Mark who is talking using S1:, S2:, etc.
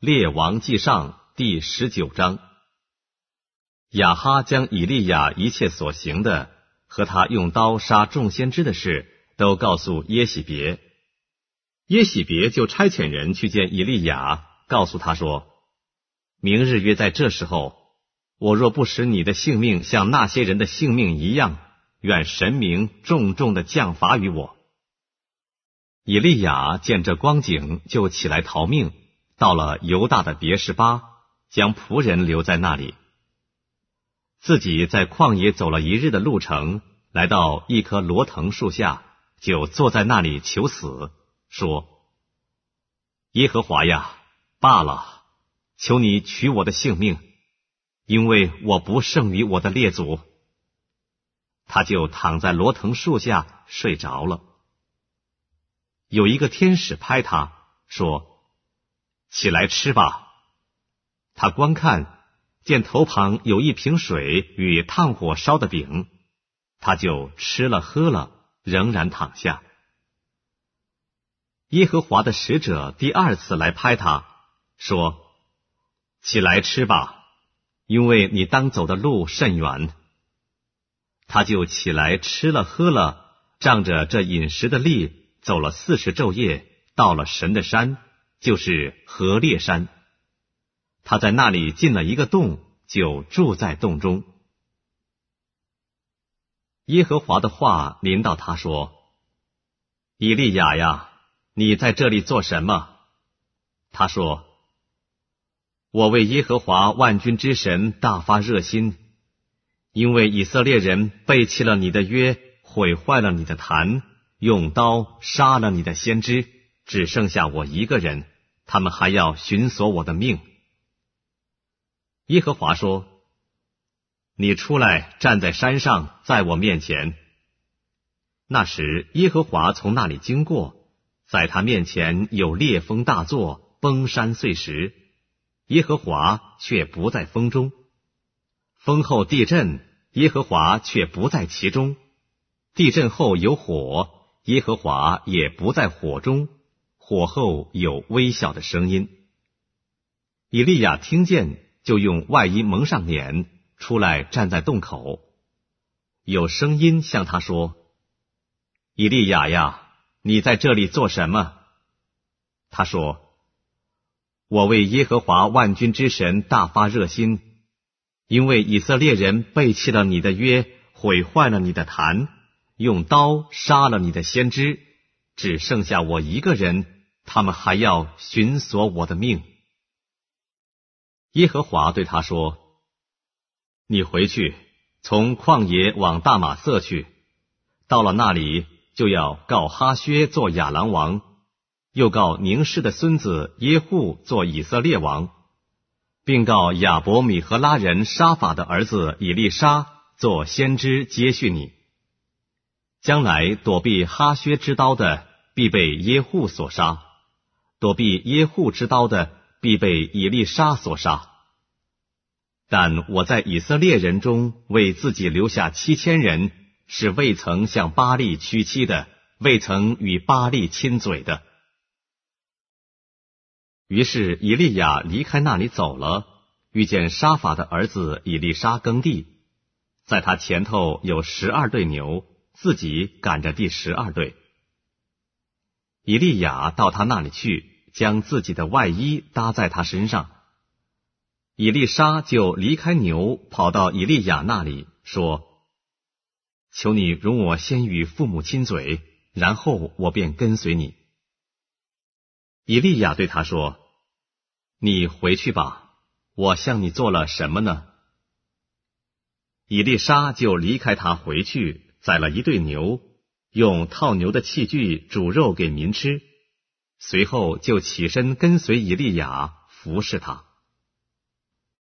S1: 列王记上第十九章，亚哈将以利亚一切所行的和他用刀杀众先知的事，都告诉耶喜别。耶喜别就差遣人去见以利亚，告诉他说：“明日约在这时候，我若不使你的性命像那些人的性命一样，愿神明重重的降罚于我。”以利亚见这光景，就起来逃命。到了犹大的别是巴，将仆人留在那里，自己在旷野走了一日的路程，来到一棵罗藤树下，就坐在那里求死，说：“耶和华呀，罢了，求你取我的性命，因为我不胜于我的列祖。”他就躺在罗藤树下睡着了。有一个天使拍他说。起来吃吧。他观看，见头旁有一瓶水与炭火烧的饼，他就吃了喝了，仍然躺下。耶和华的使者第二次来拍他，说：“起来吃吧，因为你当走的路甚远。”他就起来吃了喝了，仗着这饮食的力，走了四十昼夜，到了神的山。就是河烈山，他在那里进了一个洞，就住在洞中。耶和华的话临到他说：“以利亚呀，你在这里做什么？”他说：“我为耶和华万军之神大发热心，因为以色列人背弃了你的约，毁坏了你的坛，用刀杀了你的先知。”只剩下我一个人，他们还要寻索我的命。耶和华说：“你出来站在山上，在我面前。”那时，耶和华从那里经过，在他面前有烈风大作，崩山碎石。耶和华却不在风中，风后地震，耶和华却不在其中。地震后有火，耶和华也不在火中。火后有微小的声音，以利亚听见，就用外衣蒙上脸，出来站在洞口。有声音向他说：“以利亚呀，你在这里做什么？”他说：“我为耶和华万军之神大发热心，因为以色列人背弃了你的约，毁坏了你的坛，用刀杀了你的先知，只剩下我一个人。”他们还要寻索我的命。耶和华对他说：“你回去，从旷野往大马色去，到了那里，就要告哈薛做亚兰王，又告宁氏的孙子耶户做以色列王，并告亚伯米和拉人沙法的儿子以利沙做先知接续你。将来躲避哈薛之刀的，必被耶户所杀。”躲避耶户之刀的，必被以利沙所杀。但我在以色列人中为自己留下七千人，是未曾向巴利屈膝的，未曾与巴利亲嘴的。于是以利亚离开那里走了，遇见沙法的儿子以利沙耕地，在他前头有十二对牛，自己赶着第十二对。以利亚到他那里去。将自己的外衣搭在他身上，以利沙就离开牛，跑到以利亚那里，说：“求你容我先与父母亲嘴，然后我便跟随你。”以利亚对他说：“你回去吧，我向你做了什么呢？”以利沙就离开他回去，宰了一对牛，用套牛的器具煮肉给民吃。随后就起身跟随以利亚服侍他。